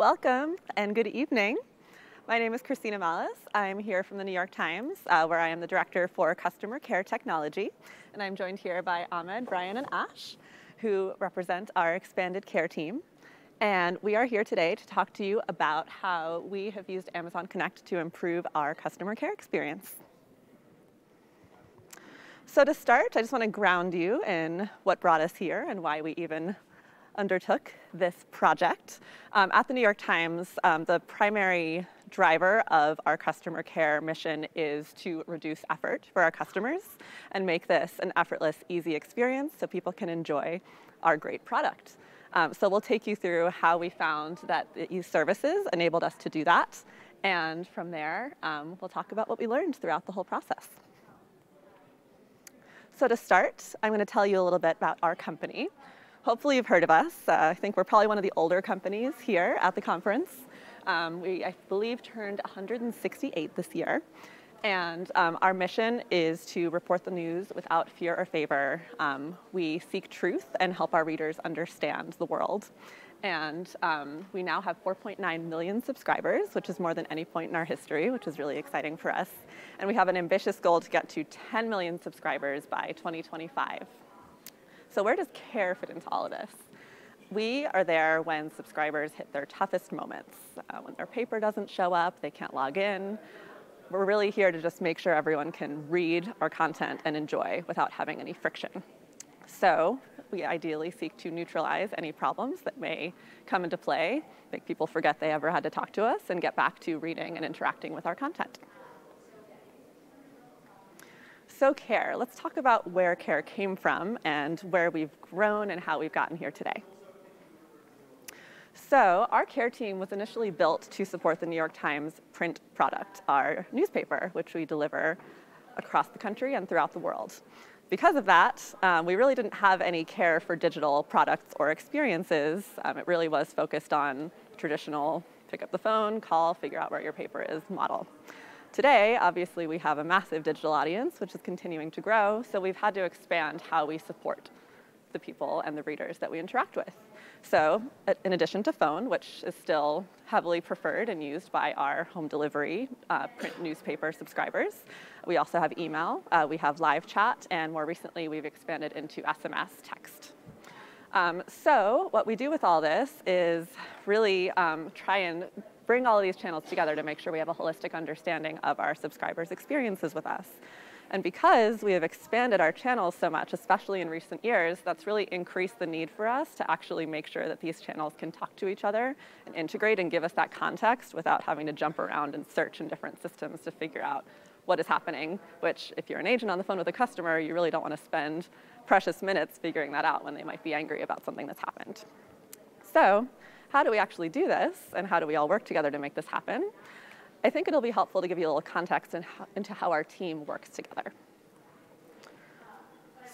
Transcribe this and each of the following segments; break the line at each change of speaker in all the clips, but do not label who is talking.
Welcome and good evening. My name is Christina Mallis. I'm here from the New York Times, uh, where I am the director for customer care technology. And I'm joined here by Ahmed, Brian, and Ash, who represent our expanded care team. And we are here today to talk to you about how we have used Amazon Connect to improve our customer care experience. So to start, I just want to ground you in what brought us here and why we even undertook this project. Um, at the New York Times, um, the primary driver of our customer care mission is to reduce effort for our customers and make this an effortless, easy experience so people can enjoy our great product. Um, so we'll take you through how we found that these services enabled us to do that. And from there, um, we'll talk about what we learned throughout the whole process. So to start, I'm going to tell you a little bit about our company. Hopefully you've heard of us. Uh, I think we're probably one of the older companies here at the conference. Um, we, I believe, turned 168 this year. And um, our mission is to report the news without fear or favor. Um, we seek truth and help our readers understand the world. And um, we now have 4.9 million subscribers, which is more than any point in our history, which is really exciting for us. And we have an ambitious goal to get to 10 million subscribers by 2025. So where does care fit into all of this? We are there when subscribers hit their toughest moments, uh, when their paper doesn't show up, they can't log in. We're really here to just make sure everyone can read our content and enjoy without having any friction. So we ideally seek to neutralize any problems that may come into play, make people forget they ever had to talk to us, and get back to reading and interacting with our content. So care, let's talk about where care came from and where we've grown and how we've gotten here today. So our care team was initially built to support the New York Times print product, our newspaper, which we deliver across the country and throughout the world because of that, um, we really didn't have any care for digital products or experiences. Um, it really was focused on traditional pick up the phone, call, figure out where your paper is model. Today, obviously, we have a massive digital audience, which is continuing to grow, so we've had to expand how we support the people and the readers that we interact with. So in addition to phone, which is still heavily preferred and used by our home delivery uh, print newspaper subscribers, we also have email, uh, we have live chat, and more recently we've expanded into SMS text. Um, so what we do with all this is really um, try and bring all of these channels together to make sure we have a holistic understanding of our subscribers' experiences with us. And because we have expanded our channels so much, especially in recent years, that's really increased the need for us to actually make sure that these channels can talk to each other and integrate and give us that context without having to jump around and search in different systems to figure out what is happening, which if you're an agent on the phone with a customer, you really don't want to spend precious minutes figuring that out when they might be angry about something that's happened. So how do we actually do this and how do we all work together to make this happen? I think it'll be helpful to give you a little context in into how our team works together.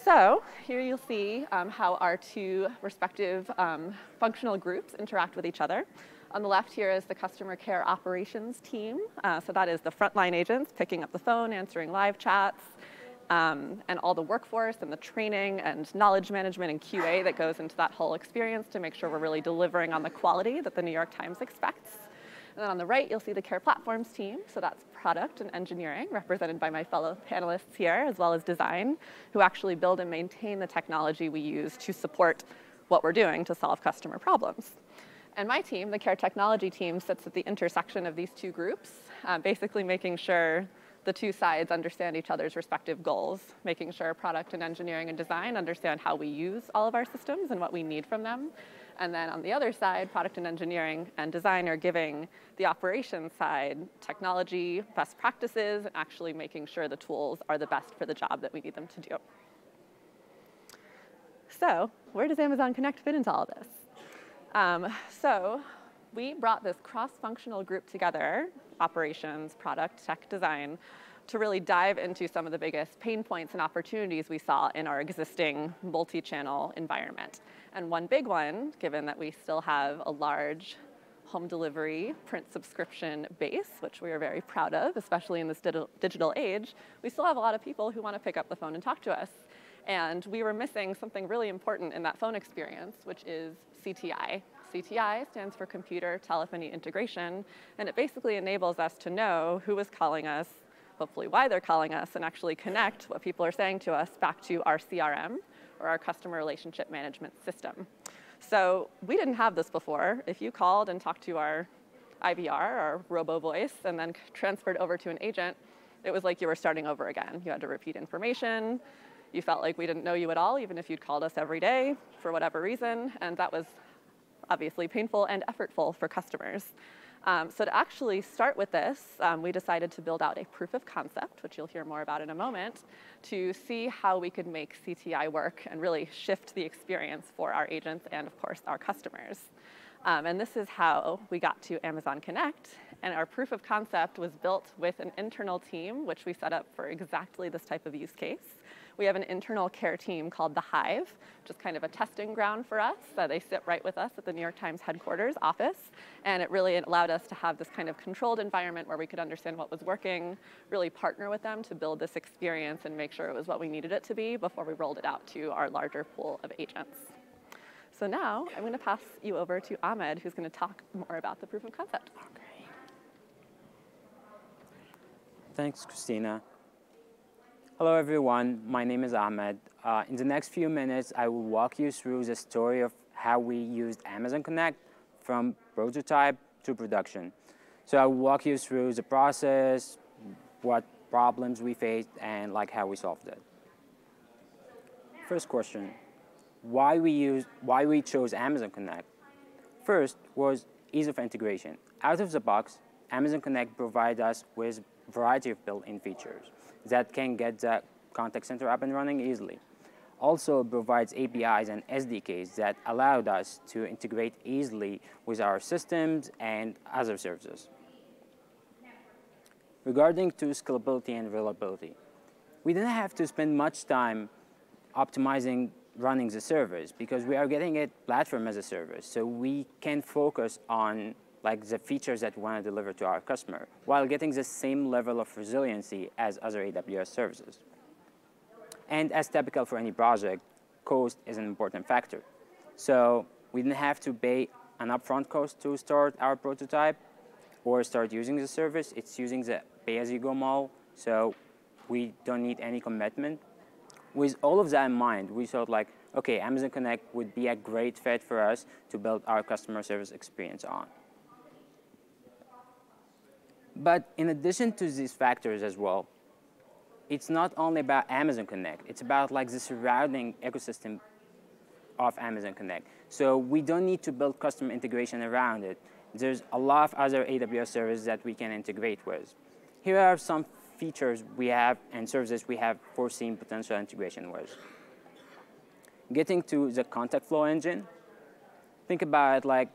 So here you'll see um, how our two respective um, functional groups interact with each other. On the left here is the customer care operations team. Uh, so that is the frontline agents picking up the phone, answering live chats, um, and all the workforce and the training and knowledge management and QA that goes into that whole experience to make sure we're really delivering on the quality that the New York Times expects. And then on the right, you'll see the Care Platforms team. So that's product and engineering, represented by my fellow panelists here, as well as design, who actually build and maintain the technology we use to support what we're doing to solve customer problems. And my team, the Care Technology team, sits at the intersection of these two groups, uh, basically making sure the two sides understand each other's respective goals, making sure product and engineering and design understand how we use all of our systems and what we need from them, and then on the other side, product and engineering and design are giving the operations side technology, best practices, and actually making sure the tools are the best for the job that we need them to do. So where does Amazon Connect fit into all of this? Um, so we brought this cross-functional group together, operations, product, tech, design, to really dive into some of the biggest pain points and opportunities we saw in our existing multi-channel environment. And one big one, given that we still have a large home delivery print subscription base, which we are very proud of, especially in this digital age, we still have a lot of people who want to pick up the phone and talk to us. And we were missing something really important in that phone experience, which is CTI, CTI stands for Computer Telephony Integration, and it basically enables us to know who is calling us, hopefully why they're calling us, and actually connect what people are saying to us back to our CRM, or our Customer Relationship Management System. So we didn't have this before. If you called and talked to our IVR, our robo voice, and then transferred over to an agent, it was like you were starting over again. You had to repeat information. You felt like we didn't know you at all, even if you'd called us every day for whatever reason, and that was obviously painful and effortful for customers. Um, so to actually start with this, um, we decided to build out a proof of concept, which you'll hear more about in a moment, to see how we could make CTI work and really shift the experience for our agents and, of course, our customers. Um, and this is how we got to Amazon Connect. And our proof of concept was built with an internal team, which we set up for exactly this type of use case. We have an internal care team called The Hive, which is kind of a testing ground for us. Uh, they sit right with us at the New York Times headquarters office. And it really allowed us to have this kind of controlled environment where we could understand what was working, really partner with them to build this experience and make sure it was what we needed it to be before we rolled it out to our larger pool of agents. So now I'm going to pass you over to Ahmed, who's going to talk more about the proof of concept.
Thanks, Christina. Hello everyone, my name is Ahmed. Uh, in the next few minutes, I will walk you through the story of how we used Amazon Connect from prototype to production. So I will walk you through the process, what problems we faced, and like how we solved it. First question, why we used, why we chose Amazon Connect? First was ease of integration. Out of the box, Amazon Connect provides us with variety of built-in features that can get the contact center up and running easily. Also provides APIs and SDKs that allowed us to integrate easily with our systems and other services. Regarding to scalability and reliability, we didn't have to spend much time optimizing running the service because we are getting it platform as a service. So we can focus on like the features that we want to deliver to our customer while getting the same level of resiliency as other AWS services. And as typical for any project, cost is an important factor. So we didn't have to pay an upfront cost to start our prototype or start using the service. It's using the pay-as-you-go model, so we don't need any commitment. With all of that in mind, we thought like, okay, Amazon Connect would be a great fit for us to build our customer service experience on. But in addition to these factors as well, it's not only about Amazon Connect, it's about like the surrounding ecosystem of Amazon Connect. So we don't need to build custom integration around it. There's a lot of other AWS services that we can integrate with. Here are some features we have and services we have foreseen potential integration with. Getting to the contact flow engine, think about it like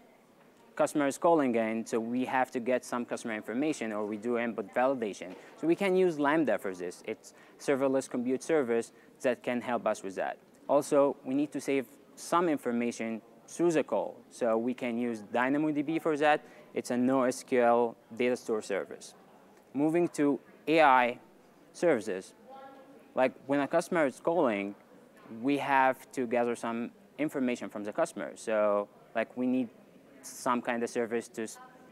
customer is calling in, so we have to get some customer information or we do input validation. So we can use Lambda for this. It's serverless compute service that can help us with that. Also, we need to save some information through the call. So we can use DynamoDB for that. It's a NoSQL data store service. Moving to AI services, like when a customer is calling, we have to gather some information from the customer. So like we need some kind of service to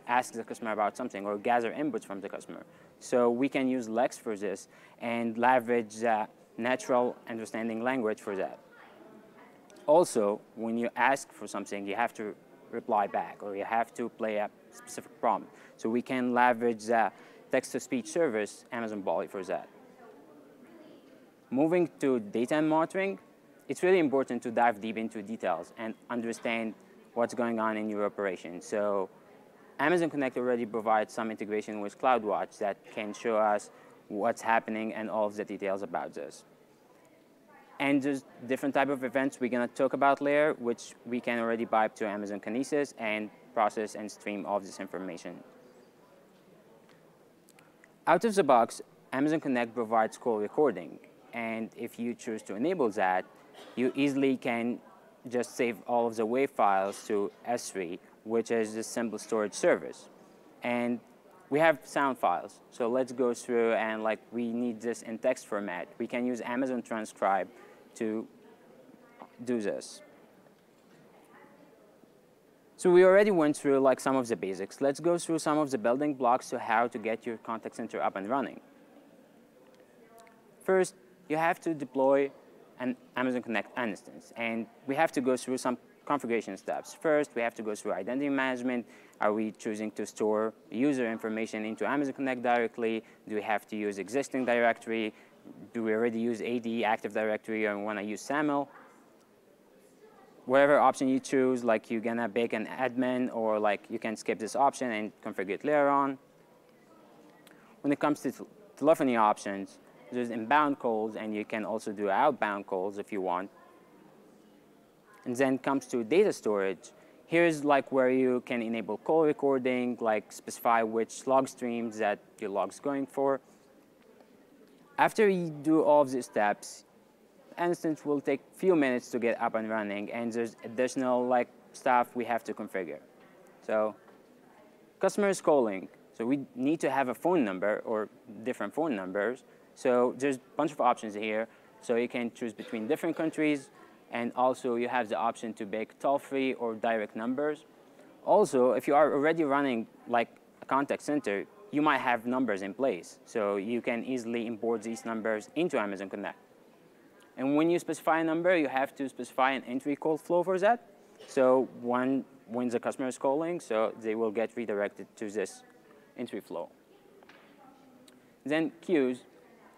ask the customer about something or gather inputs from the customer. So we can use Lex for this and leverage the natural understanding language for that. Also, when you ask for something, you have to reply back or you have to play a specific prompt. So we can leverage the text-to-speech service, Amazon Polly for that. Moving to data and monitoring, it's really important to dive deep into details and understand what's going on in your operation. So Amazon Connect already provides some integration with CloudWatch that can show us what's happening and all of the details about this. And there's different type of events we're going to talk about later, which we can already pipe to Amazon Kinesis and process and stream all of this information. Out of the box, Amazon Connect provides call recording. And if you choose to enable that, you easily can just save all of the WAV files to S3, which is the simple storage service. And we have sound files. So let's go through and like we need this in text format. We can use Amazon Transcribe to do this. So we already went through like some of the basics. Let's go through some of the building blocks to how to get your contact center up and running. First, you have to deploy an Amazon Connect instance. And we have to go through some configuration steps. First, we have to go through identity management. Are we choosing to store user information into Amazon Connect directly? Do we have to use existing directory? Do we already use AD, Active Directory, or want to use SAML? Whatever option you choose, like you're gonna bake an admin, or like you can skip this option and configure it later on. When it comes to telephony options, there's inbound calls, and you can also do outbound calls if you want. And then comes to data storage. Here's like where you can enable call recording, like specify which log streams that your log's going for. After you do all of these steps, instance will take a few minutes to get up and running, and there's additional like stuff we have to configure. So customer is calling, so we need to have a phone number or different phone numbers. So there's a bunch of options here. So you can choose between different countries, and also you have the option to make toll-free or direct numbers. Also, if you are already running like a contact center, you might have numbers in place. So you can easily import these numbers into Amazon Connect. And when you specify a number, you have to specify an entry call flow for that. So when, when the customer is calling, so they will get redirected to this entry flow. Then queues.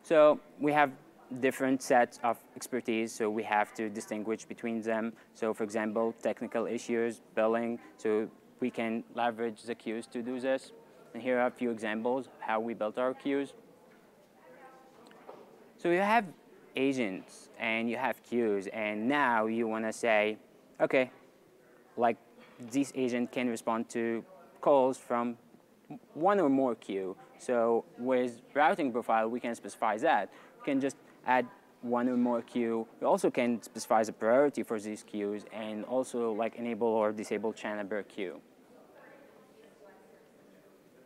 So we have different sets of expertise, so we have to distinguish between them. So for example, technical issues, billing, so we can leverage the queues to do this. And here are a few examples how we built our queues. So you have agents and you have queues, and now you want to say, okay, like this agent can respond to calls from one or more queue. So with routing profile, we can specify that. We can just add one or more queue. We also can specify the priority for these queues and also like enable or disable channel per queue.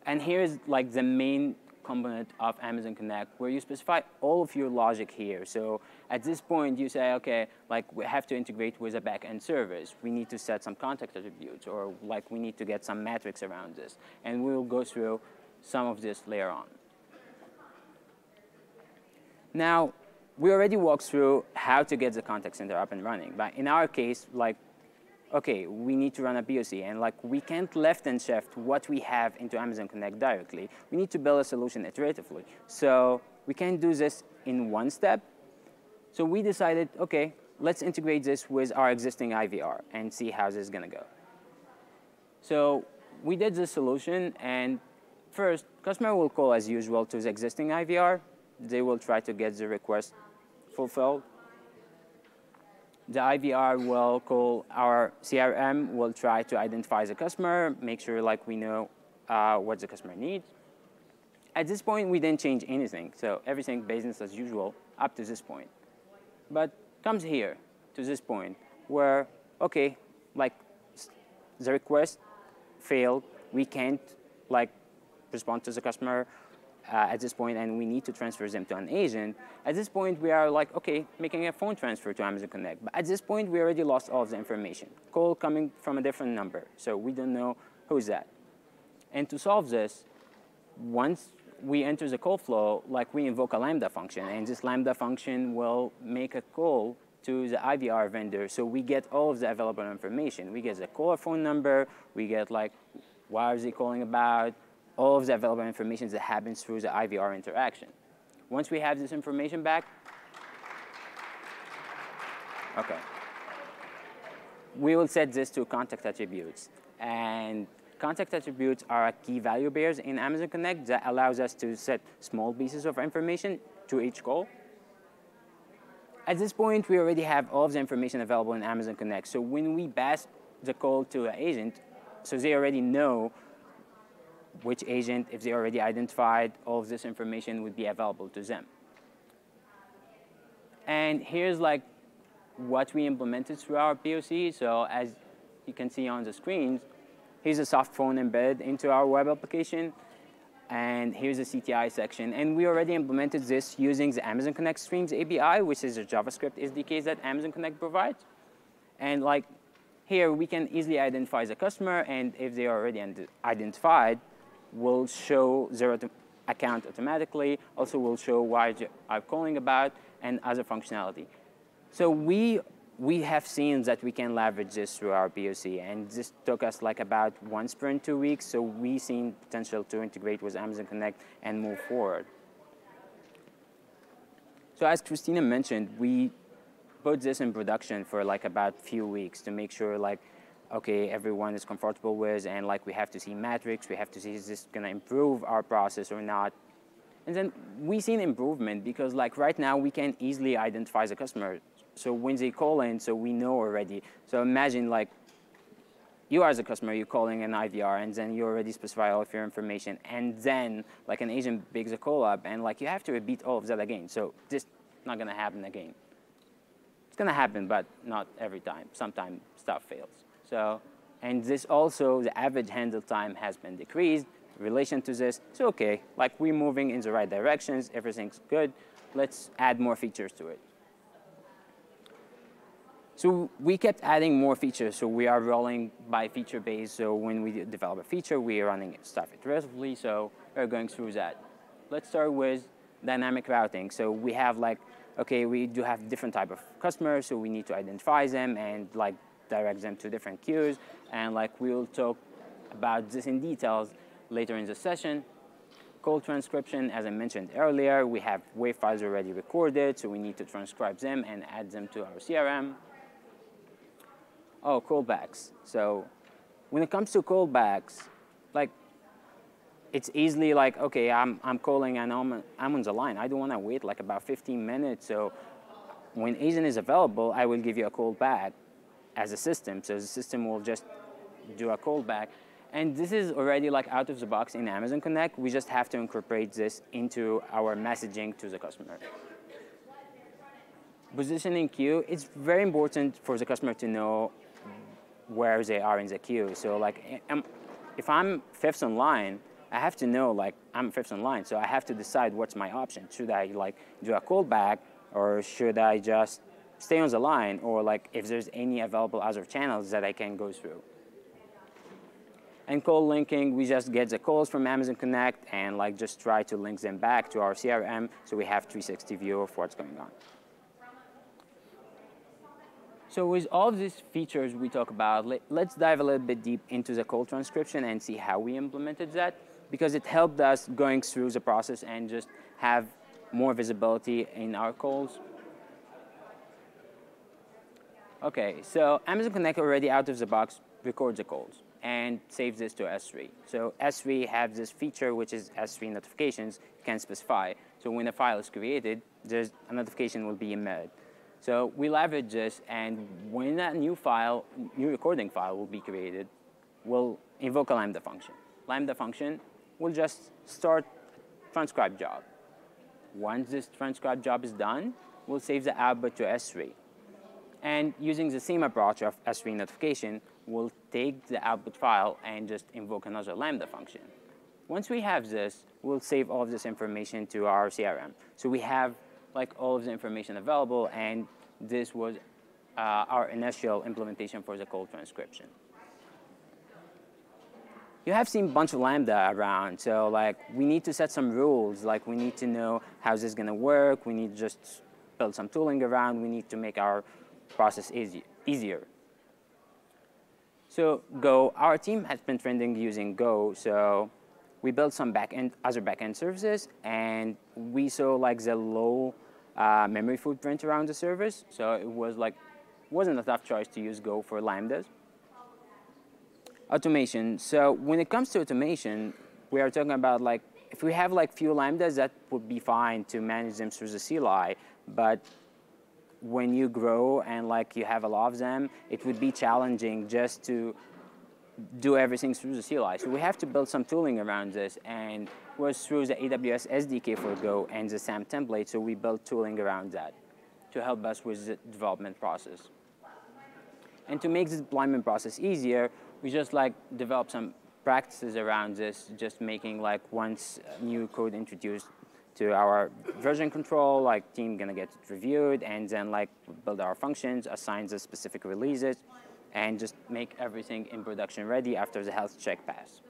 And here's like the main component of Amazon Connect where you specify all of your logic here. So at this point you say, okay, like we have to integrate with a backend service. We need to set some contact attributes or like we need to get some metrics around this. And we'll go through some of this later on. Now, we already walked through how to get the contact center up and running. But in our case, like okay, we need to run a POC, and like we can't left and shift what we have into Amazon Connect directly. We need to build a solution iteratively. So we can't do this in one step. So we decided, okay, let's integrate this with our existing IVR and see how this is gonna go. So we did this solution, and first, customer will call as usual to the existing IVR. They will try to get the request fulfilled the IVR will call our CRM, will try to identify the customer, make sure like we know uh, what the customer needs. At this point, we didn't change anything, so everything business as usual up to this point. But comes here to this point where, okay, like the request failed, we can't like respond to the customer uh, at this point and we need to transfer them to an agent, at this point we are like, okay, making a phone transfer to Amazon Connect. But at this point we already lost all of the information. Call coming from a different number, so we don't know who's that. And to solve this, once we enter the call flow, like we invoke a Lambda function, and this Lambda function will make a call to the IVR vendor, so we get all of the available information. We get the caller phone number, we get like, why is he calling about, all of the available information that happens through the IVR interaction. Once we have this information back, okay, we will set this to contact attributes. And contact attributes are key value pairs in Amazon Connect that allows us to set small pieces of information to each call. At this point, we already have all of the information available in Amazon Connect. So when we pass the call to an agent, so they already know which agent, if they already identified, all of this information would be available to them. And here's like what we implemented through our POC. So as you can see on the screens, here's a soft phone embedded into our web application. And here's the CTI section. And we already implemented this using the Amazon Connect Streams API, which is a JavaScript SDK that Amazon Connect provides. And like here we can easily identify the customer, and if they are already identified, we'll show zero account automatically. Also, we'll show why I'm calling about and other functionality. So we we have seen that we can leverage this through our POC, and this took us like about one sprint, two weeks. So we seen potential to integrate with Amazon Connect and move forward. So as Christina mentioned, we put this in production for like about few weeks to make sure like, okay, everyone is comfortable with, and like we have to see metrics, we have to see is this gonna improve our process or not. And then we see an improvement because like right now we can easily identify the customer. So when they call in, so we know already. So imagine like you as a customer, you're calling an IVR and then you already specify all of your information. And then like an agent picks a call up and like you have to repeat all of that again. So this not gonna happen again. It's gonna happen, but not every time. Sometimes stuff fails. So, and this also, the average handle time has been decreased. In relation to this, it's okay. Like we're moving in the right directions, everything's good. Let's add more features to it. So we kept adding more features. So we are rolling by feature base. So when we develop a feature, we are running stuff iteratively. So we're going through that. Let's start with dynamic routing. So we have like, okay, we do have different type of customers. So we need to identify them and like direct them to different queues. And like we'll talk about this in details later in the session. Call transcription, as I mentioned earlier, we have WAV files already recorded, so we need to transcribe them and add them to our CRM. Oh, callbacks. So when it comes to callbacks, like it's easily like, okay, I'm, I'm calling and I'm, I'm on the line. I don't want to wait like about 15 minutes. So when agent is available, I will give you a call back as a system. So the system will just do a callback. And this is already like out of the box in Amazon Connect. We just have to incorporate this into our messaging to the customer. Positioning queue, it's very important for the customer to know where they are in the queue. So like, if I'm fifth in line, I have to know like I'm fifth in line. So I have to decide what's my option. Should I like do a callback or should I just stay on the line or like if there's any available other channels that I can go through. And call linking, we just get the calls from Amazon Connect and like just try to link them back to our CRM so we have 360 view of what's going on. So with all of these features we talk about, let, us dive a little bit deep into the call transcription and see how we implemented that because it helped us going through the process and just have more visibility in our calls. Okay, so Amazon Connect already out of the box records the calls and saves this to S3. So S3 has this feature which is S3 notifications you can specify. So when a file is created, there's a notification will be emitted. So we leverage this, and when that new file, new recording file will be created, we'll invoke a Lambda function. Lambda function will just start transcribe job. Once this transcribe job is done, we'll save the output to S3. And using the same approach of S3 notification, we'll take the output file and just invoke another Lambda function. Once we have this, we'll save all of this information to our CRM. So we have like all of the information available, and this was uh, our initial implementation for the call transcription. You have seen a bunch of Lambda around, so like we need to set some rules, like we need to know how this is gonna work, we need to just build some tooling around, we need to make our process easy, easier. So Go, our team has been trending using Go, so we built some backend, other backend services, and we saw like the low uh, memory footprint around the service. So it was like, wasn't a tough choice to use Go for Lambdas. Automation. So when it comes to automation, we are talking about like, if we have like few Lambdas, that would be fine to manage them through the CLI. But when you grow and like you have a lot of them, it would be challenging just to do everything through the CLI. So we have to build some tooling around this and was through the AWS SDK for Go and the SAM template, so we built tooling around that to help us with the development process. And to make the deployment process easier, we just like develop some practices around this, just making like once new code introduced to our version control, like team gonna get it reviewed, and then like build our functions, assign the specific releases, and just make everything in production ready after the health check pass.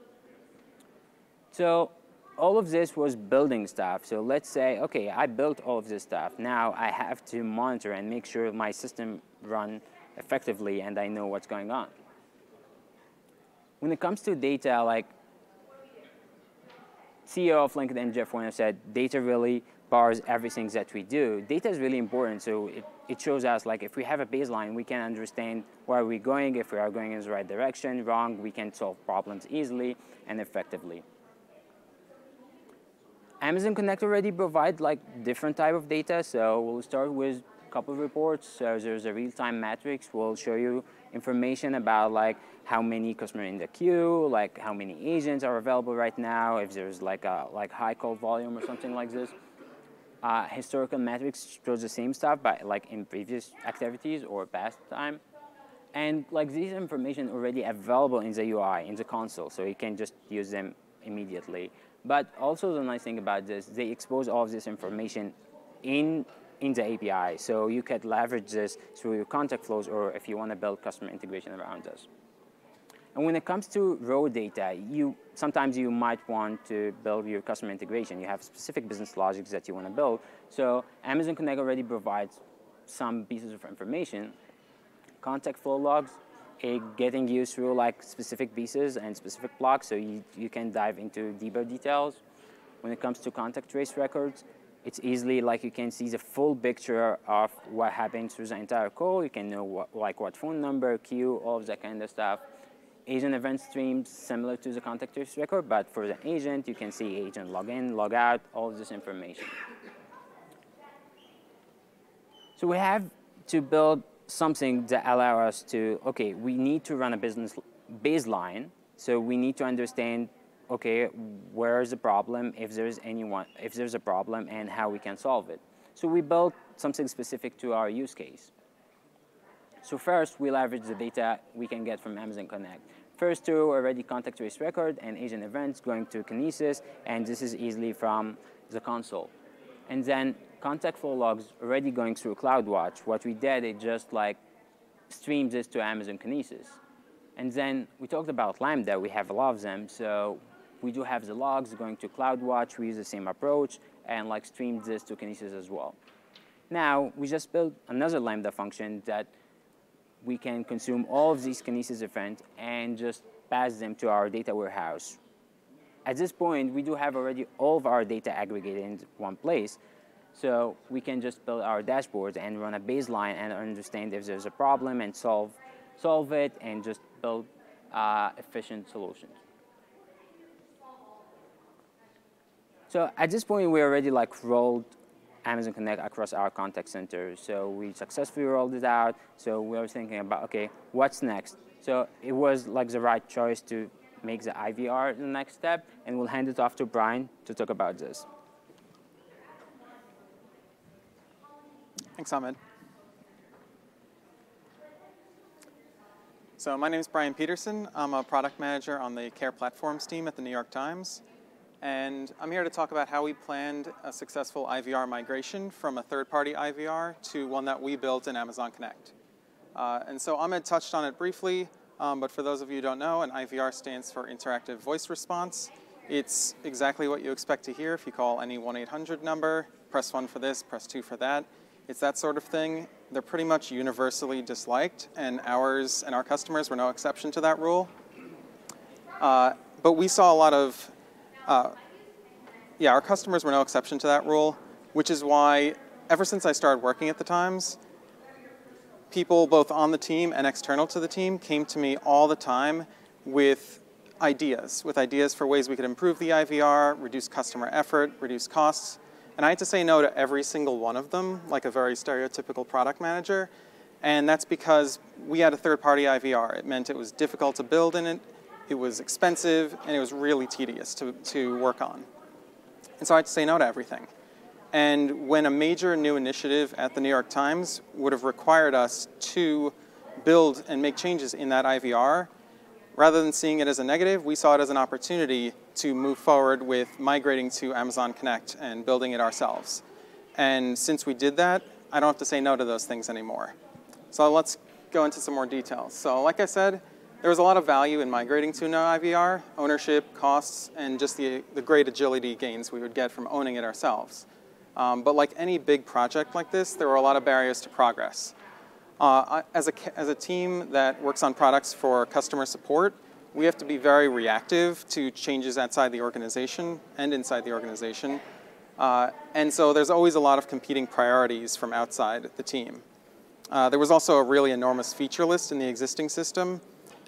So all of this was building stuff. So let's say, okay, I built all of this stuff. Now I have to monitor and make sure my system run effectively and I know what's going on. When it comes to data, like CEO of LinkedIn, Jeff Weiner said, data really bars everything that we do. Data is really important, so it, it shows us like if we have a baseline, we can understand where we're going, if we are going in the right direction, wrong, we can solve problems easily and effectively. Amazon Connect already provide like different type of data. So we'll start with a couple of reports. So there's a real-time metrics. We'll show you information about like how many customers in the queue, like how many agents are available right now, if there's like a like high call volume or something like this. Uh, historical metrics shows the same stuff, but like in previous activities or past time. And like these information already available in the UI, in the console, so you can just use them immediately. But also the nice thing about this, they expose all of this information in, in the API. So you can leverage this through your contact flows or if you want to build customer integration around this. And when it comes to raw data, you sometimes you might want to build your customer integration. You have specific business logics that you want to build. So Amazon Connect already provides some pieces of information. Contact flow logs, getting you through like specific pieces and specific blocks so you, you can dive into deeper details. When it comes to contact trace records, it's easily like you can see the full picture of what happened through the entire call. You can know what, like what phone number, queue, all of that kind of stuff. Agent event streams similar to the contact record, but for the agent, you can see agent log in, log out, all of this information. So we have to build something that allow us to, okay, we need to run a business baseline. So we need to understand, okay, where is the problem, if there's anyone, if there's a problem and how we can solve it. So we built something specific to our use case. So first, we leverage the data we can get from Amazon Connect. First two already contact trace record and agent events going to Kinesis, and this is easily from the console. And then contact flow logs already going through CloudWatch. What we did is just like stream this to Amazon Kinesis. And then we talked about Lambda. We have a lot of them. So we do have the logs going to CloudWatch. We use the same approach and like stream this to Kinesis as well. Now, we just built another Lambda function that we can consume all of these Kinesis events and just pass them to our data warehouse. At this point, we do have already all of our data aggregated in one place. So we can just build our dashboards and run a baseline and understand if there's a problem and solve, solve it and just build uh, efficient solutions. So at this point, we already like rolled Amazon Connect across our contact center. So we successfully rolled it out. So we were thinking about, okay, what's next? So it was like the right choice to make the IVR the next step, and we'll hand it off to Brian to talk about this.
Thanks, Ahmed. So my name is Brian Peterson. I'm a product manager on the Care Platforms team at the New York Times. And I'm here to talk about how we planned a successful IVR migration from a third-party IVR to one that we built in Amazon Connect. Uh, and so Ahmed touched on it briefly, um, but for those of you who don't know, an IVR stands for Interactive Voice Response. It's exactly what you expect to hear if you call any 1-800 number, press one for this, press two for that. It's that sort of thing. They're pretty much universally disliked, and ours and our customers were no exception to that rule. Uh, but we saw a lot of, uh, yeah, our customers were no exception to that rule, which is why ever since I started working at the Times, people both on the team and external to the team came to me all the time with ideas, with ideas for ways we could improve the IVR, reduce customer effort, reduce costs, and I had to say no to every single one of them, like a very stereotypical product manager. And that's because we had a third-party IVR. It meant it was difficult to build in it, it was expensive, and it was really tedious to, to work on. And so I had to say no to everything. And when a major new initiative at the New York Times would have required us to build and make changes in that IVR, rather than seeing it as a negative, we saw it as an opportunity to move forward with migrating to Amazon Connect and building it ourselves. And since we did that, I don't have to say no to those things anymore. So let's go into some more details. So like I said, there was a lot of value in migrating to no IVR, ownership, costs, and just the, the great agility gains we would get from owning it ourselves. Um, but like any big project like this, there were a lot of barriers to progress. Uh, as, a, as a team that works on products for customer support, we have to be very reactive to changes outside the organization and inside the organization. Uh, and so there's always a lot of competing priorities from outside the team. Uh, there was also a really enormous feature list in the existing system,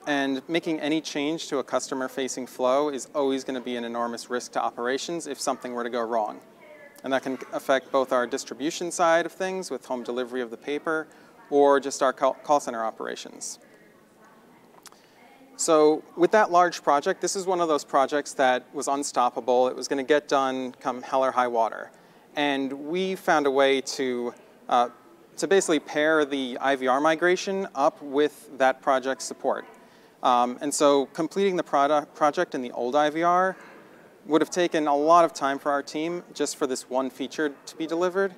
and making any change to a customer-facing flow is always going to be an enormous risk to operations if something were to go wrong. And that can affect both our distribution side of things with home delivery of the paper or just our call center operations. So with that large project, this is one of those projects that was unstoppable. It was going to get done come hell or high water. And we found a way to, uh, to basically pair the IVR migration up with that project support. Um, and so completing the product, project in the old IVR would have taken a lot of time for our team just for this one feature to be delivered,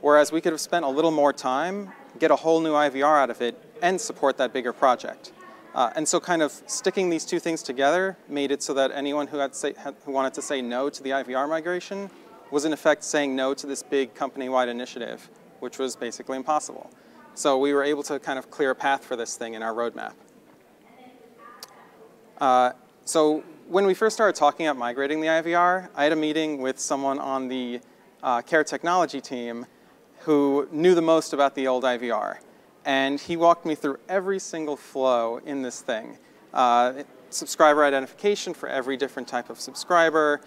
whereas we could have spent a little more time, get a whole new IVR out of it, and support that bigger project. Uh, and so kind of sticking these two things together made it so that anyone who, had say, had, who wanted to say no to the IVR migration was in effect saying no to this big company-wide initiative, which was basically impossible. So we were able to kind of clear a path for this thing in our roadmap. Uh, so when we first started talking about migrating the IVR, I had a meeting with someone on the uh, care technology team who knew the most about the old IVR. And he walked me through every single flow in this thing. Uh, subscriber identification for every different type of subscriber,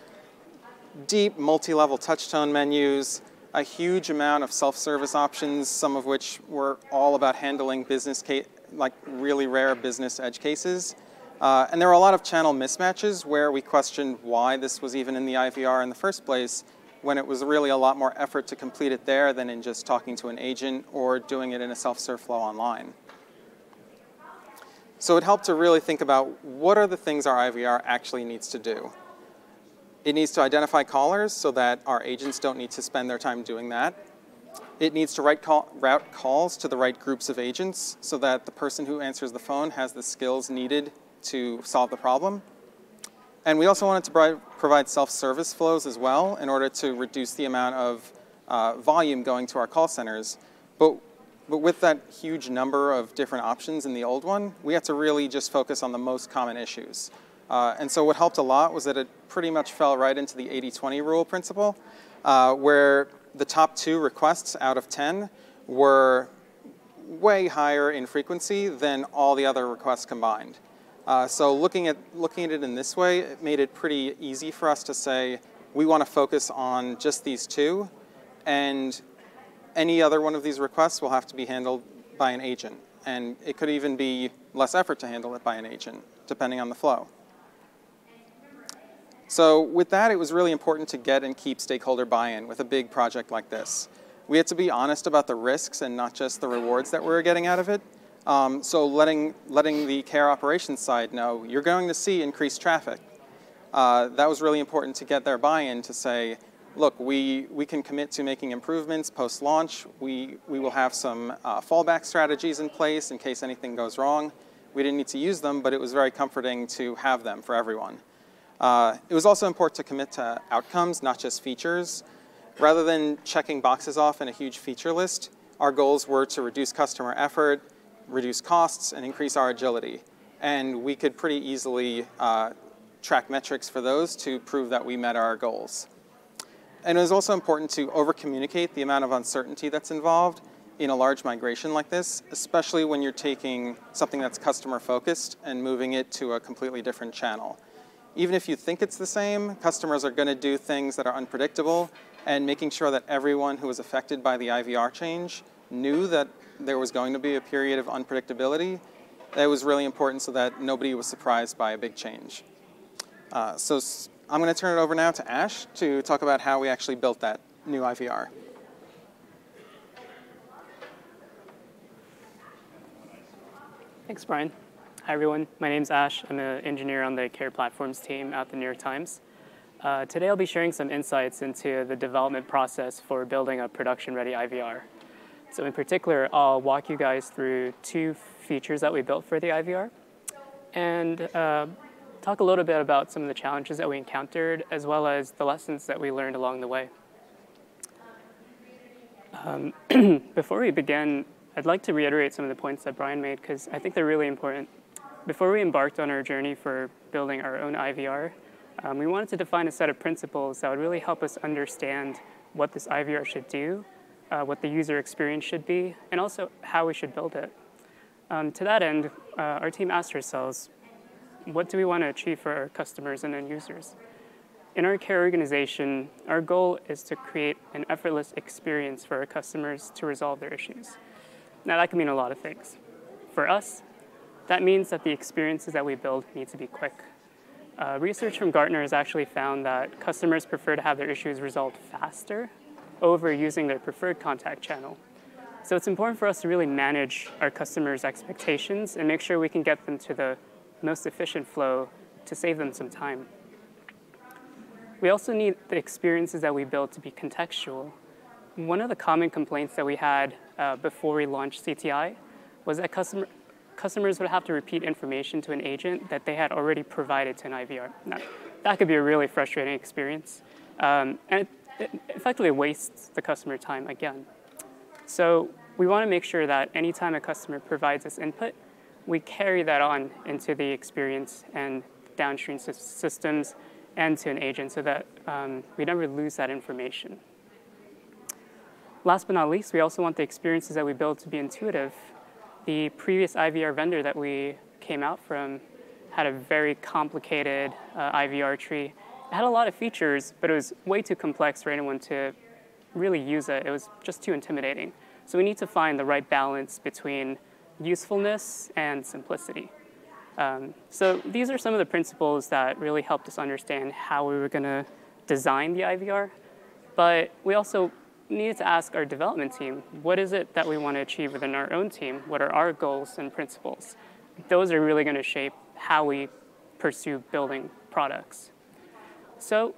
deep multi-level touchtone menus, a huge amount of self-service options, some of which were all about handling business case, like really rare business edge cases. Uh, and there were a lot of channel mismatches where we questioned why this was even in the IVR in the first place when it was really a lot more effort to complete it there than in just talking to an agent or doing it in a self-serve flow online. So it helped to really think about what are the things our IVR actually needs to do. It needs to identify callers so that our agents don't need to spend their time doing that. It needs to call, route calls to the right groups of agents so that the person who answers the phone has the skills needed to solve the problem. And we also wanted to provide self-service flows as well in order to reduce the amount of uh, volume going to our call centers. But, but with that huge number of different options in the old one, we had to really just focus on the most common issues. Uh, and so what helped a lot was that it pretty much fell right into the 80-20 rule principle, uh, where the top two requests out of 10 were way higher in frequency than all the other requests combined. Uh, so looking at, looking at it in this way, it made it pretty easy for us to say, we want to focus on just these two, and any other one of these requests will have to be handled by an agent. And it could even be less effort to handle it by an agent, depending on the flow. So with that, it was really important to get and keep stakeholder buy-in with a big project like this. We had to be honest about the risks and not just the rewards that we were getting out of it. Um, so letting, letting the care operations side know, you're going to see increased traffic. Uh, that was really important to get their buy-in to say, look, we, we can commit to making improvements post-launch. We, we will have some uh, fallback strategies in place in case anything goes wrong. We didn't need to use them, but it was very comforting to have them for everyone. Uh, it was also important to commit to outcomes, not just features. Rather than checking boxes off in a huge feature list, our goals were to reduce customer effort, reduce costs, and increase our agility. And we could pretty easily uh, track metrics for those to prove that we met our goals. And it was also important to over-communicate the amount of uncertainty that's involved in a large migration like this, especially when you're taking something that's customer-focused and moving it to a completely different channel. Even if you think it's the same, customers are going to do things that are unpredictable, and making sure that everyone who was affected by the IVR change knew that there was going to be a period of unpredictability, that was really important so that nobody was surprised by a big change. Uh, so I'm going to turn it over now to Ash to talk about how we actually built that new IVR.
Thanks, Brian. Hi, everyone. My name's Ash. I'm an engineer on the Care Platforms team at the New York Times. Uh, today, I'll be sharing some insights into the development process for building a production-ready IVR. So in particular, I'll walk you guys through two features that we built for the IVR and uh, talk a little bit about some of the challenges that we encountered as well as the lessons that we learned along the way. Um, before we begin, I'd like to reiterate some of the points that Brian made because I think they're really important. Before we embarked on our journey for building our own IVR, um, we wanted to define a set of principles that would really help us understand what this IVR should do, uh, what the user experience should be, and also how we should build it. Um, to that end, uh, our team asked ourselves, what do we want to achieve for our customers and end users? In our care organization, our goal is to create an effortless experience for our customers to resolve their issues. Now, that can mean a lot of things. For us, that means that the experiences that we build need to be quick. Uh, research from Gartner has actually found that customers prefer to have their issues resolved faster over using their preferred contact channel. So it's important for us to really manage our customers' expectations and make sure we can get them to the most efficient flow to save them some time. We also need the experiences that we build to be contextual. One of the common complaints that we had uh, before we launched CTI was that customer, customers would have to repeat information to an agent that they had already provided to an IVR. Now, that could be a really frustrating experience, um, and it, effectively wastes the customer time again. So we want to make sure that anytime a customer provides us input, we carry that on into the experience and downstream systems and to an agent so that um, we never lose that information. Last but not least, we also want the experiences that we build to be intuitive. The previous IVR vendor that we came out from had a very complicated uh, IVR tree. It had a lot of features, but it was way too complex for anyone to really use it. It was just too intimidating. So we need to find the right balance between usefulness and simplicity. Um, so these are some of the principles that really helped us understand how we were going to design the IVR. But we also needed to ask our development team, what is it that we want to achieve within our own team? What are our goals and principles? Those are really going to shape how we pursue building products. So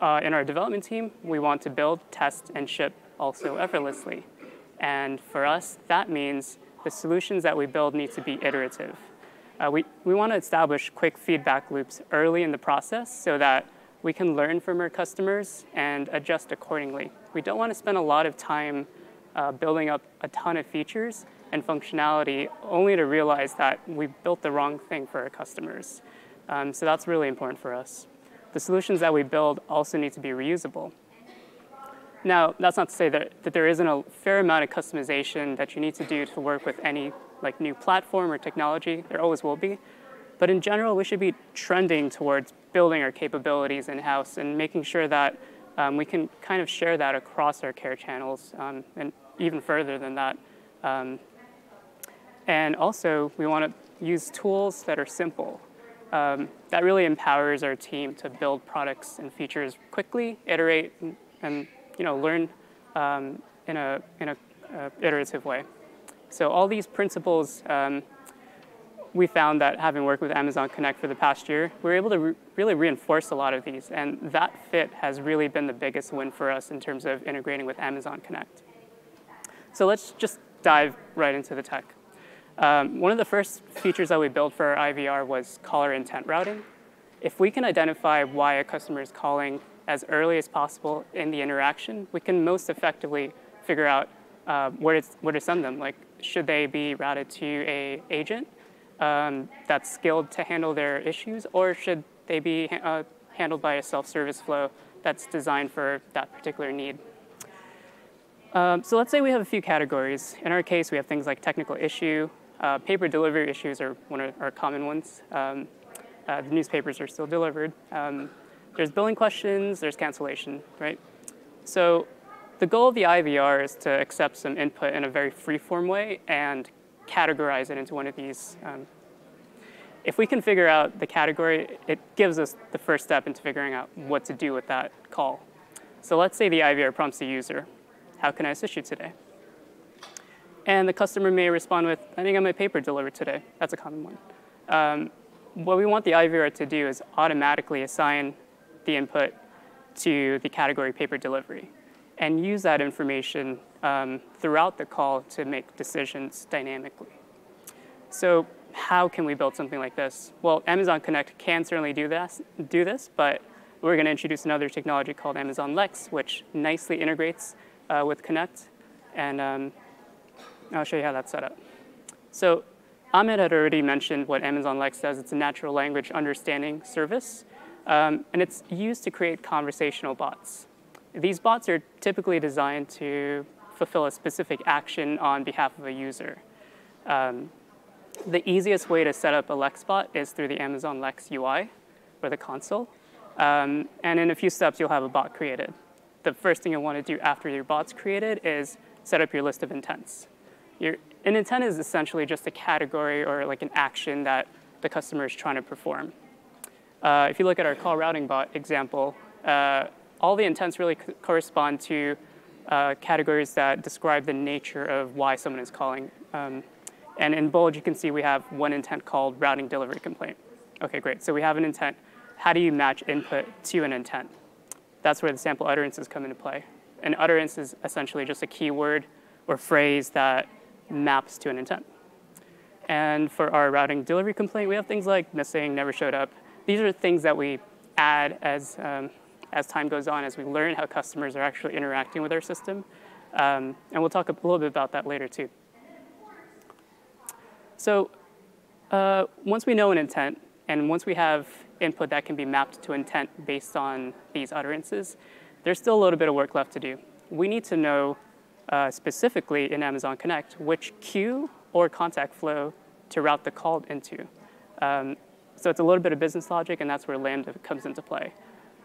uh, in our development team, we want to build, test, and ship also effortlessly. And for us, that means the solutions that we build need to be iterative. Uh, we, we want to establish quick feedback loops early in the process so that we can learn from our customers and adjust accordingly. We don't want to spend a lot of time uh, building up a ton of features and functionality only to realize that we built the wrong thing for our customers. Um, so that's really important for us. The solutions that we build also need to be reusable. Now, that's not to say that, that there isn't a fair amount of customization that you need to do to work with any like new platform or technology. There always will be. But in general, we should be trending towards building our capabilities in-house and making sure that um, we can kind of share that across our care channels um, and even further than that. Um, and also, we want to use tools that are simple. Um, that really empowers our team to build products and features quickly, iterate, and, and you know, learn um, in a, in a uh, iterative way. So all these principles, um, we found that having worked with Amazon Connect for the past year, we were able to re really reinforce a lot of these. And that fit has really been the biggest win for us in terms of integrating with Amazon Connect. So let's just dive right into the tech. Um, one of the first features that we built for our IVR was caller intent routing. If we can identify why a customer is calling as early as possible in the interaction, we can most effectively figure out uh, where, to, where to send them. Like, should they be routed to a agent um, that's skilled to handle their issues, or should they be uh, handled by a self-service flow that's designed for that particular need? Um, so let's say we have a few categories. In our case, we have things like technical issue. Uh, paper delivery issues are one of our common ones. Um, uh, the newspapers are still delivered. Um, there's billing questions, there's cancellation, right? So the goal of the IVR is to accept some input in a very free-form way and categorize it into one of these. Um, if we can figure out the category, it gives us the first step into figuring out what to do with that call. So let's say the IVR prompts the user, how can I assist you today? And the customer may respond with, I think I my paper delivered today. That's a common one. Um, what we want the IVR to do is automatically assign the input to the category paper delivery and use that information um, throughout the call to make decisions dynamically. So how can we build something like this? Well, Amazon Connect can certainly do this, do this but we're going to introduce another technology called Amazon Lex, which nicely integrates uh, with Connect. And um, I'll show you how that's set up. So Ahmed had already mentioned what Amazon Lex does. It's a natural language understanding service. Um, and it's used to create conversational bots. These bots are typically designed to fulfill a specific action on behalf of a user. Um, the easiest way to set up a Lex bot is through the Amazon Lex UI or the console. Um, and in a few steps, you'll have a bot created. The first thing you'll want to do after your bot's created is set up your list of intents. An intent is essentially just a category or like an action that the customer is trying to perform. Uh, if you look at our call routing bot example, uh, all the intents really correspond to uh, categories that describe the nature of why someone is calling. Um, and in bold, you can see we have one intent called routing delivery complaint. Okay, great. So we have an intent. How do you match input to an intent? That's where the sample utterances come into play. An utterance is essentially just a keyword or phrase that maps to an intent. And for our routing delivery complaint, we have things like missing, never showed up. These are things that we add as um, as time goes on, as we learn how customers are actually interacting with our system. Um, and we'll talk a little bit about that later too. So uh, once we know an intent, and once we have input that can be mapped to intent based on these utterances, there's still a little bit of work left to do. We need to know uh, specifically in Amazon Connect which queue or contact flow to route the call into. Um, so it's a little bit of business logic, and that's where Lambda comes into play.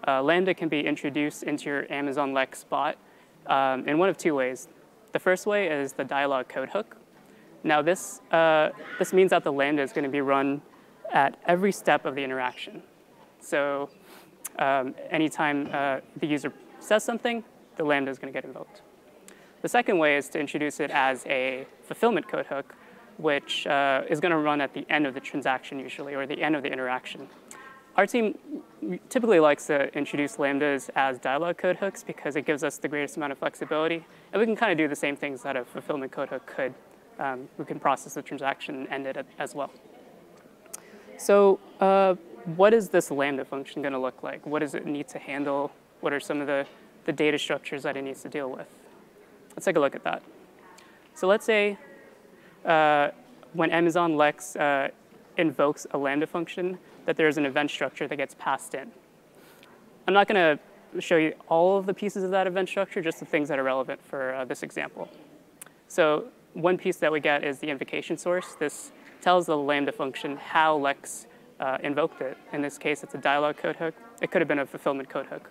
Uh, Lambda can be introduced into your Amazon Lex bot um, in one of two ways. The first way is the dialog code hook. Now this, uh, this means that the Lambda is going to be run at every step of the interaction. So um, anytime uh, the user says something, the Lambda is going to get invoked. The second way is to introduce it as a fulfillment code hook, which uh, is going to run at the end of the transaction usually, or the end of the interaction. Our team typically likes to introduce lambdas as dialog code hooks because it gives us the greatest amount of flexibility. And we can kind of do the same things that a fulfillment code hook could. Um, we can process the transaction and end it as well. So uh, what is this lambda function going to look like? What does it need to handle? What are some of the, the data structures that it needs to deal with? Let's take a look at that. So let's say uh, when Amazon Lex uh, invokes a lambda function, that there's an event structure that gets passed in. I'm not going to show you all of the pieces of that event structure, just the things that are relevant for uh, this example. So one piece that we get is the invocation source. This tells the Lambda function how Lex uh, invoked it. In this case, it's a dialog code hook. It could have been a fulfillment code hook.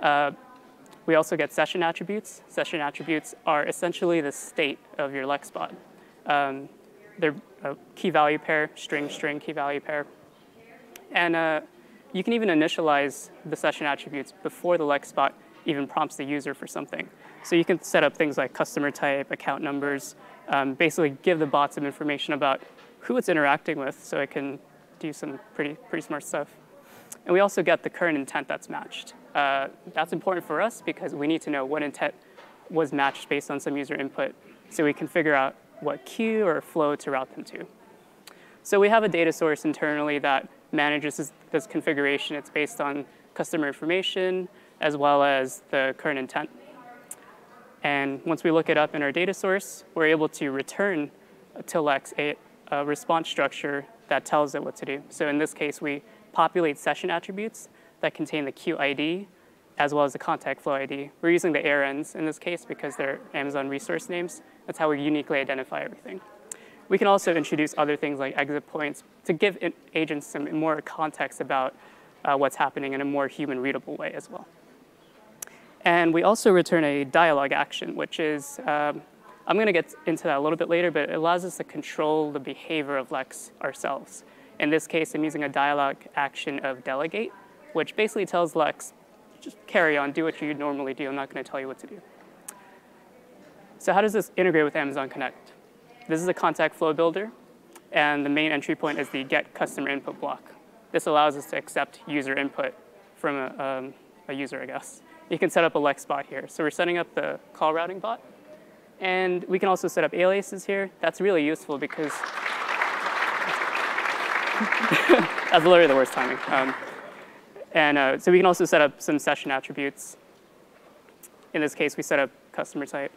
Uh, we also get session attributes. Session attributes are essentially the state of your Lex bot. Um, they're a key value pair, string, string, key value pair. And uh, you can even initialize the session attributes before the Lex bot even prompts the user for something. So you can set up things like customer type, account numbers, um, basically give the bot some information about who it's interacting with so it can do some pretty, pretty smart stuff. And we also get the current intent that's matched. Uh, that's important for us because we need to know what intent was matched based on some user input so we can figure out what queue or flow to route them to. So we have a data source internally that manages this, this configuration. It's based on customer information as well as the current intent. And once we look it up in our data source, we're able to return to Lex a, a response structure that tells it what to do. So in this case, we populate session attributes that contain the queue ID as well as the contact flow ID. We're using the ARNs in this case because they're Amazon resource names. That's how we uniquely identify everything. We can also introduce other things like exit points to give agents some more context about uh, what's happening in a more human readable way as well. And we also return a dialog action, which is, um, I'm to get into that a little bit later, but it allows us to control the behavior of Lex ourselves. In this case, I'm using a dialog action of delegate, which basically tells Lex, just carry on, do what you normally do. I'm not going to tell you what to do. So how does this integrate with Amazon Connect? This is a contact flow builder, and the main entry point is the get customer input block. This allows us to accept user input from a, um, a user, I guess. You can set up a Lex bot here. So we're setting up the call routing bot. And we can also set up aliases here. That's really useful because that's literally the worst timing. Um, and uh, so we can also set up some session attributes. In this case, we set up customer type.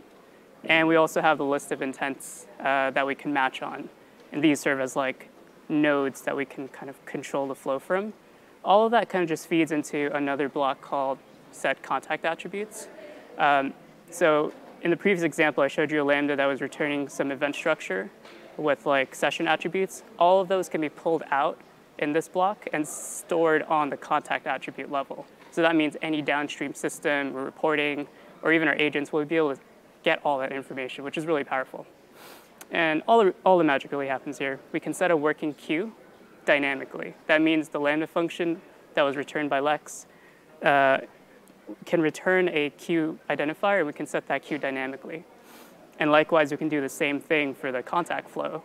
And we also have the list of intents uh, that we can match on. And these serve as like nodes that we can kind of control the flow from. All of that kind of just feeds into another block called set contact attributes. Um, so in the previous example, I showed you a Lambda that was returning some event structure with like session attributes. All of those can be pulled out in this block and stored on the contact attribute level. So that means any downstream system or reporting or even our agents will be able to get all that information, which is really powerful. And all the, all the magic really happens here. We can set a working queue dynamically. That means the Lambda function that was returned by Lex uh, can return a queue identifier, and we can set that queue dynamically. And likewise, we can do the same thing for the contact flow.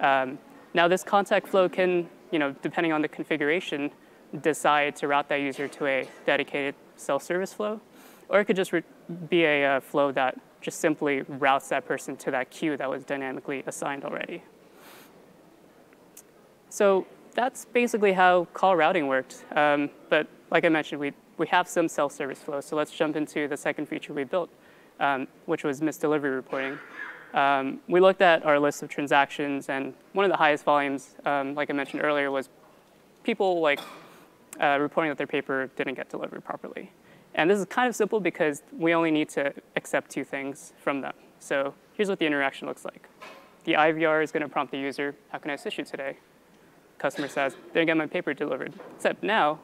Um, now, this contact flow can, you know, depending on the configuration, decide to route that user to a dedicated self-service flow, or it could just be a uh, flow that just simply routes that person to that queue that was dynamically assigned already. So that's basically how call routing worked. Um, but like I mentioned, we, we have some self-service flows. So let's jump into the second feature we built, um, which was misdelivery reporting. Um, we looked at our list of transactions, and one of the highest volumes, um, like I mentioned earlier, was people like uh, reporting that their paper didn't get delivered properly. And this is kind of simple because we only need to accept two things from them. So here's what the interaction looks like. The IVR is going to prompt the user, how can I assist you today? Customer says, didn't get my paper delivered. Except now,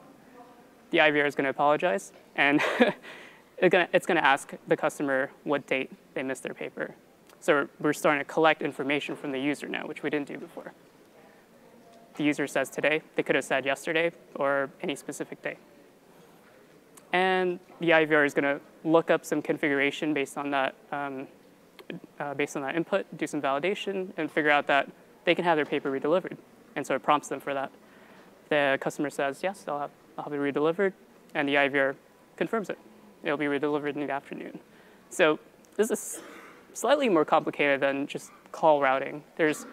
the IVR is going to apologize, and it's going to ask the customer what date they missed their paper. So we're starting to collect information from the user now, which we didn't do before. The user says today, they could have said yesterday or any specific day. And the IVR is going to look up some configuration based on that, um, uh, based on that input, do some validation, and figure out that they can have their paper redelivered. And so it prompts them for that. The customer says, yes, I'll have, I'll have it redelivered, and the IVR confirms it. It'll be redelivered in the afternoon. So this is slightly more complicated than just call routing. There's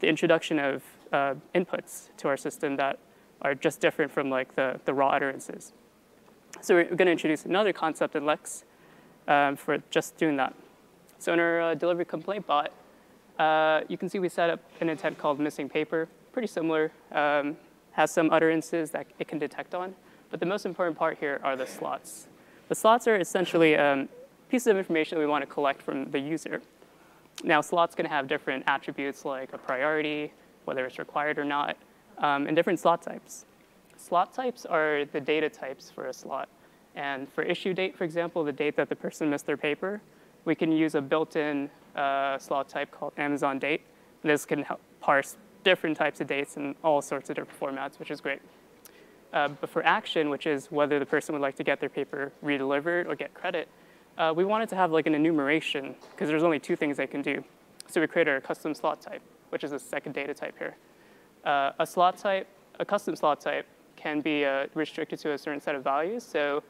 the introduction of uh, inputs to our system that are just different from like the, the raw utterances. So we're going to introduce another concept in Lex um, for just doing that. So in our uh, delivery complaint bot, uh, you can see we set up an intent called missing paper, pretty similar, um, has some utterances that it can detect on. But the most important part here are the slots. The slots are essentially um, pieces of information that we want to collect from the user. Now, slots can have different attributes like a priority, whether it's required or not, um, and different slot types. Slot types are the data types for a slot. And for issue date, for example, the date that the person missed their paper, we can use a built-in uh, slot type called Amazon date. This can help parse different types of dates in all sorts of different formats, which is great. Uh, but for action, which is whether the person would like to get their paper redelivered or get credit, uh, we wanted to have like an enumeration because there's only two things they can do. So we created a custom slot type, which is a second data type here. Uh, a slot type, a custom slot type can be uh, restricted to a certain set of values. So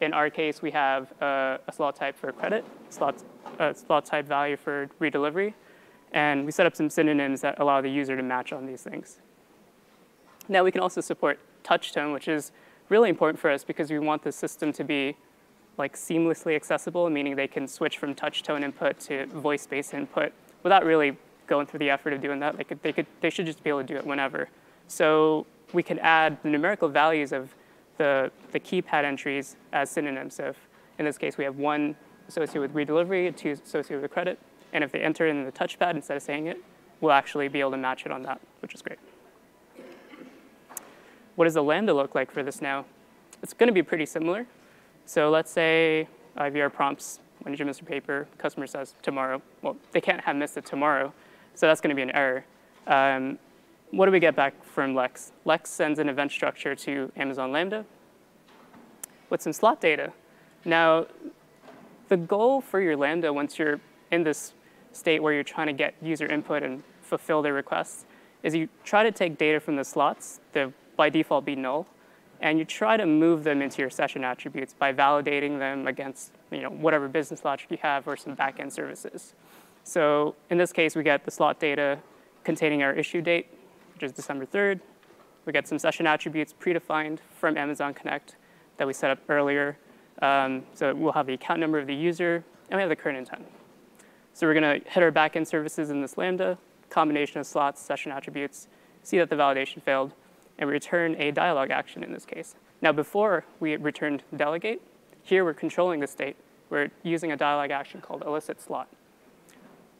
in our case, we have uh, a slot type for credit, slot, slot type value for redelivery, and we set up some synonyms that allow the user to match on these things. Now we can also support touch tone, which is really important for us because we want the system to be like seamlessly accessible, meaning they can switch from touch tone input to voice-based input without really going through the effort of doing that. They, they, could, they should just be able to do it whenever. So we can add the numerical values of the, the keypad entries as synonyms. So if, in this case, we have one associated with redelivery, two associated with credit, and if they enter in the touchpad instead of saying it, we'll actually be able to match it on that, which is great. What does the Lambda look like for this now? It's going to be pretty similar. So let's say IVR prompts, when did you miss your paper? Customer says tomorrow. Well, they can't have missed it tomorrow, so that's going to be an error. Um, what do we get back from Lex? Lex sends an event structure to Amazon Lambda with some slot data. Now, the goal for your Lambda, once you're in this state where you're trying to get user input and fulfill their requests, is you try to take data from the slots that by default be null, and you try to move them into your session attributes by validating them against you know, whatever business logic you have or some backend services. So in this case, we get the slot data containing our issue date, which is December 3rd. We get some session attributes predefined from Amazon Connect that we set up earlier. Um, so we'll have the account number of the user, and we have the current intent. So we're going to hit our backend services in this Lambda, combination of slots, session attributes, see that the validation failed, and return a dialog action in this case. Now, before we returned delegate, here we're controlling the state. We're using a dialog action called elicit slot.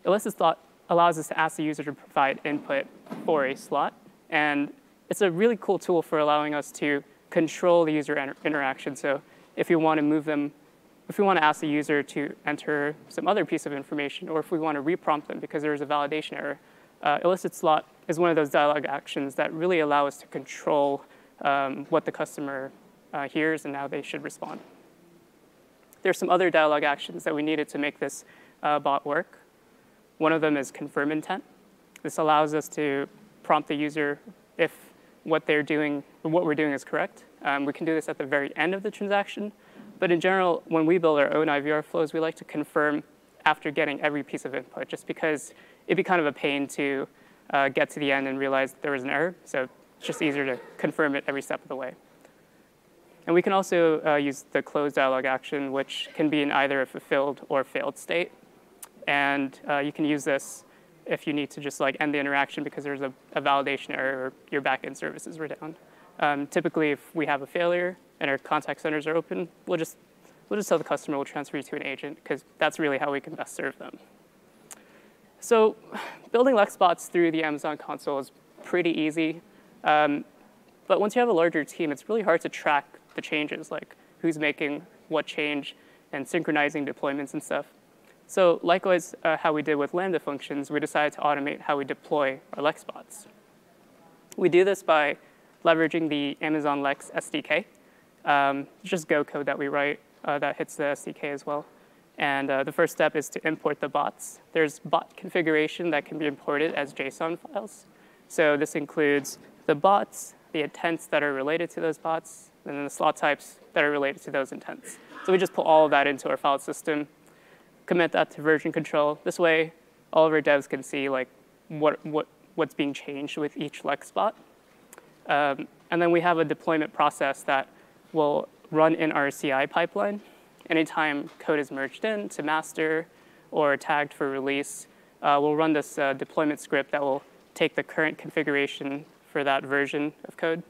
Elicit slot allows us to ask the user to provide input for a slot, and it's a really cool tool for allowing us to control the user inter interaction. So if we want to move them, if we want to ask the user to enter some other piece of information, or if we want to reprompt them because there's a validation error, uh, elicit slot is one of those dialog actions that really allow us to control um, what the customer uh, hears and how they should respond. There's some other dialog actions that we needed to make this uh, bot work. One of them is confirm intent. This allows us to prompt the user if what they're doing, what we're doing is correct. Um, we can do this at the very end of the transaction. But in general, when we build our own IVR flows, we like to confirm after getting every piece of input, just because it'd be kind of a pain to uh, get to the end and realize there was an error. So it's just easier to confirm it every step of the way. And we can also uh, use the close dialog action, which can be in either a fulfilled or failed state. And uh, you can use this if you need to just like end the interaction because there's a, a validation error or your backend services were down. Um, typically, if we have a failure and our contact centers are open, we'll just, we'll just tell the customer we'll transfer you to an agent because that's really how we can best serve them. So building Lex bots through the Amazon console is pretty easy. Um, but once you have a larger team, it's really hard to track the changes, like who's making what change and synchronizing deployments and stuff. So likewise, uh, how we did with Lambda functions, we decided to automate how we deploy our Lex bots. We do this by leveraging the Amazon Lex SDK. Um, just Go code that we write uh, that hits the SDK as well. And uh, the first step is to import the bots. There's bot configuration that can be imported as JSON files. So this includes the bots, the intents that are related to those bots, and then the slot types that are related to those intents. So we just put all of that into our file system, commit that to version control. This way, all of our devs can see like what, what, what's being changed with each Lex bot. Um, and then we have a deployment process that will run in our CI pipeline. Anytime code is merged in to master or tagged for release, uh, we'll run this uh, deployment script that will take the current configuration for that version of code,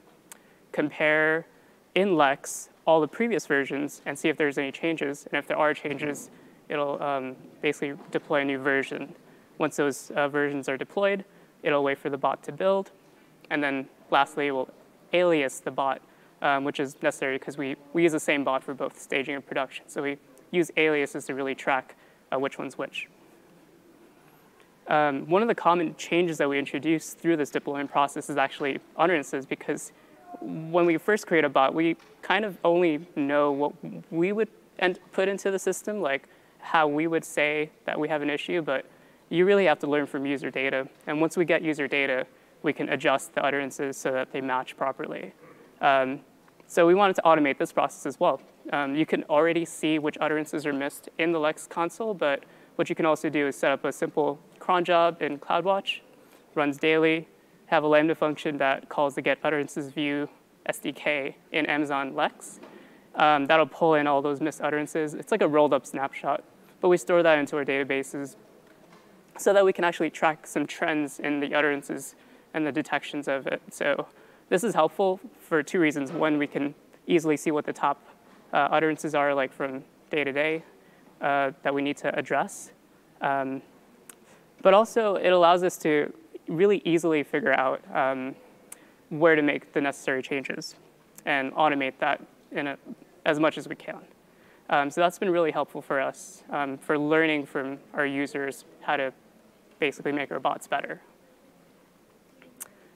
compare in Lex all the previous versions and see if there's any changes. And if there are changes, it'll um, basically deploy a new version. Once those uh, versions are deployed, it'll wait for the bot to build. And then lastly, we'll alias the bot, um, which is necessary because we, we use the same bot for both staging and production. So we use aliases to really track uh, which one's which. Um, one of the common changes that we introduce through this deployment process is actually utterances because when we first create a bot, we kind of only know what we would put into the system, like how we would say that we have an issue, but you really have to learn from user data. And once we get user data, we can adjust the utterances so that they match properly. Um, so we wanted to automate this process as well. Um, you can already see which utterances are missed in the Lex console, but what you can also do is set up a simple cron job in CloudWatch, runs daily, have a Lambda function that calls the get utterances view SDK in Amazon Lex. Um, that'll pull in all those missed utterances. It's like a rolled up snapshot, but we store that into our databases so that we can actually track some trends in the utterances and the detections of it. So this is helpful for two reasons. One, we can easily see what the top uh, utterances are like from day to day uh, that we need to address. Um, but also, it allows us to really easily figure out um, where to make the necessary changes and automate that a, as much as we can. Um, so that's been really helpful for us um, for learning from our users how to basically make our bots better.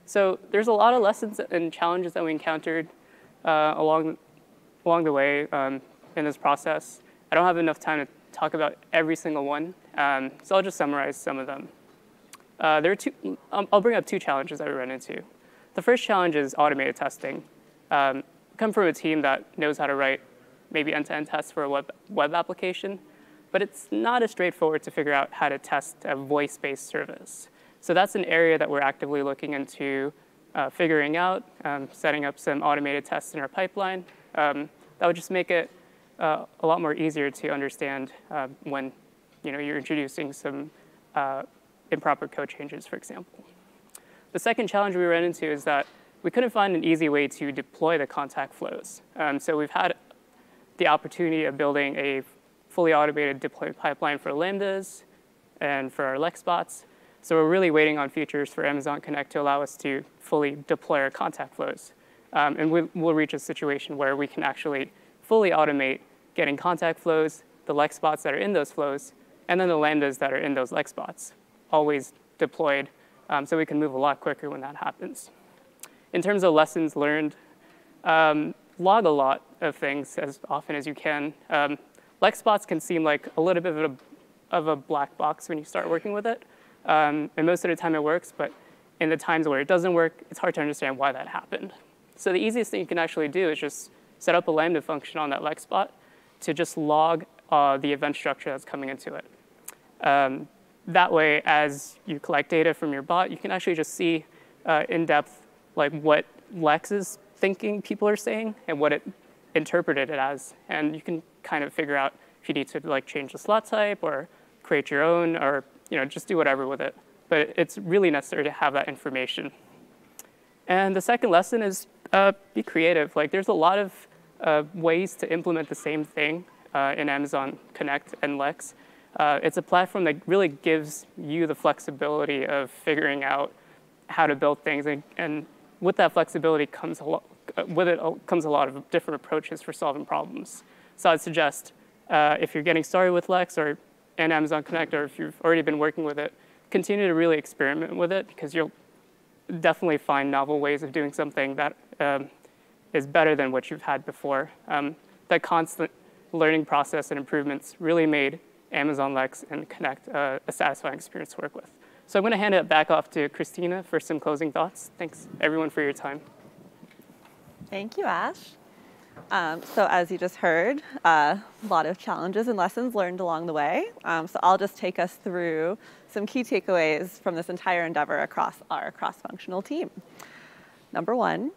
So there's a lot of lessons and challenges that we encountered uh, along, along the way um, in this process. I don't have enough time to talk about every single one, um, so I'll just summarize some of them. Uh, there are two, um, I'll bring up two challenges that we ran into. The first challenge is automated testing. Um, come from a team that knows how to write maybe end-to-end tests for a web, web application, but it's not as straightforward to figure out how to test a voice-based service. So that's an area that we're actively looking into uh, figuring out, um, setting up some automated tests in our pipeline. Um, that would just make it uh, a lot more easier to understand uh, when you know, you're introducing some uh, improper code changes, for example. The second challenge we ran into is that we couldn't find an easy way to deploy the contact flows. Um, so we've had the opportunity of building a fully automated deploy pipeline for Lambdas and for our Lex bots. So we're really waiting on features for Amazon Connect to allow us to fully deploy our contact flows. Um, and we, will reach a situation where we can actually fully automate getting contact flows, the Lex bots that are in those flows, and then the Lambdas that are in those Lex bots, always deployed, um, so we can move a lot quicker when that happens. In terms of lessons learned, um, log a lot of things as often as you can. Um, Lex bots can seem like a little bit of a, of a black box when you start working with it. Um, and most of the time it works, but in the times where it doesn't work, it's hard to understand why that happened. So the easiest thing you can actually do is just set up a Lambda function on that Lex bot to just log uh, the event structure that's coming into it. Um, that way, as you collect data from your bot, you can actually just see uh, in depth like what Lex is thinking people are saying and what it interpreted it as. And you can kind of figure out if you need to like change the slot type or create your own or you know, just do whatever with it. But it's really necessary to have that information. And the second lesson is uh, be creative. Like there's a lot of uh, ways to implement the same thing uh, in Amazon Connect and Lex. Uh, it's a platform that really gives you the flexibility of figuring out how to build things. And, and with that flexibility comes a lot, uh, with it comes a lot of different approaches for solving problems. So I'd suggest uh, if you're getting started with Lex or and Amazon Connect, or if you've already been working with it, continue to really experiment with it because you'll definitely find novel ways of doing something that um, is better than what you've had before. Um, that constant learning process and improvements really made Amazon Lex and Connect uh, a satisfying experience to work with. So I'm going to hand it back off to Christina for some closing thoughts. Thanks, everyone, for your time.
Thank you, Ash. Um, so as you just heard, uh, a lot of challenges and lessons learned along the way. Um, so I'll just take us through some key takeaways from this entire endeavor across our cross-functional team. Number one,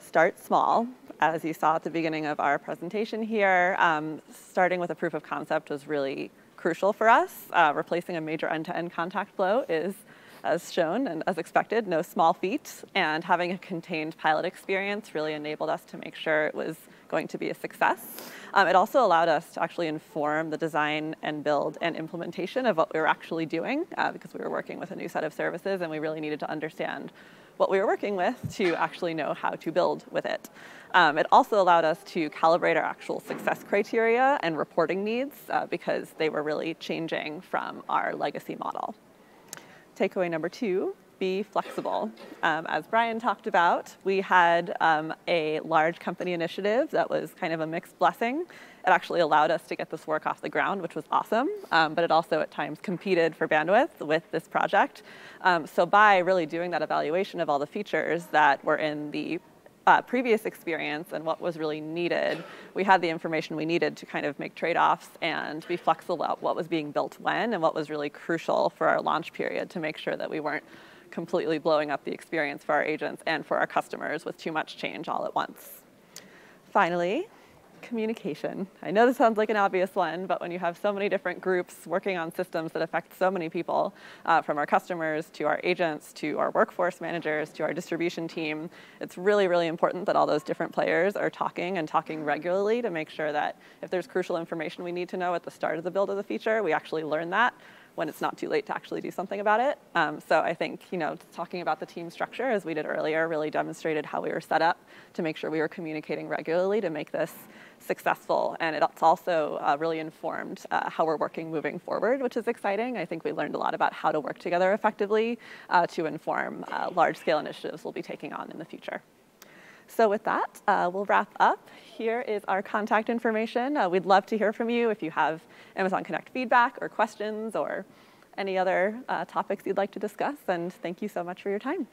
start small. As you saw at the beginning of our presentation here, um, starting with a proof of concept was really crucial for us. Uh, replacing a major end-to-end -end contact flow is as shown and as expected, no small feat. And having a contained pilot experience really enabled us to make sure it was going to be a success. Um, it also allowed us to actually inform the design and build and implementation of what we were actually doing uh, because we were working with a new set of services and we really needed to understand what we were working with to actually know how to build with it. Um, it also allowed us to calibrate our actual success criteria and reporting needs uh, because they were really changing from our legacy model. Takeaway number two, be flexible. Um, as Brian talked about, we had um, a large company initiative that was kind of a mixed blessing. It actually allowed us to get this work off the ground, which was awesome, um, but it also at times competed for bandwidth with this project. Um, so by really doing that evaluation of all the features that were in the uh, previous experience and what was really needed, we had the information we needed to kind of make trade-offs and be flexible about what was being built when and what was really crucial for our launch period to make sure that we weren't completely blowing up the experience for our agents and for our customers with too much change all at once. Finally, communication. I know this sounds like an obvious one, but when you have so many different groups working on systems that affect so many people, uh, from our customers to our agents to our workforce managers to our distribution team, it's really, really important that all those different players are talking and talking regularly to make sure that if there's crucial information we need to know at the start of the build of the feature, we actually learn that when it's not too late to actually do something about it. Um, so I think, you know, talking about the team structure, as we did earlier, really demonstrated how we were set up to make sure we were communicating regularly to make this successful. And it's also uh, really informed uh, how we're working moving forward, which is exciting. I think we learned a lot about how to work together effectively uh, to inform uh, large-scale initiatives we'll be taking on in the future. So with that, uh, we'll wrap up. Here is our contact information. Uh, we'd love to hear from you if you have Amazon Connect feedback or questions or any other topics you'd like to discuss. And thank you so much for your time.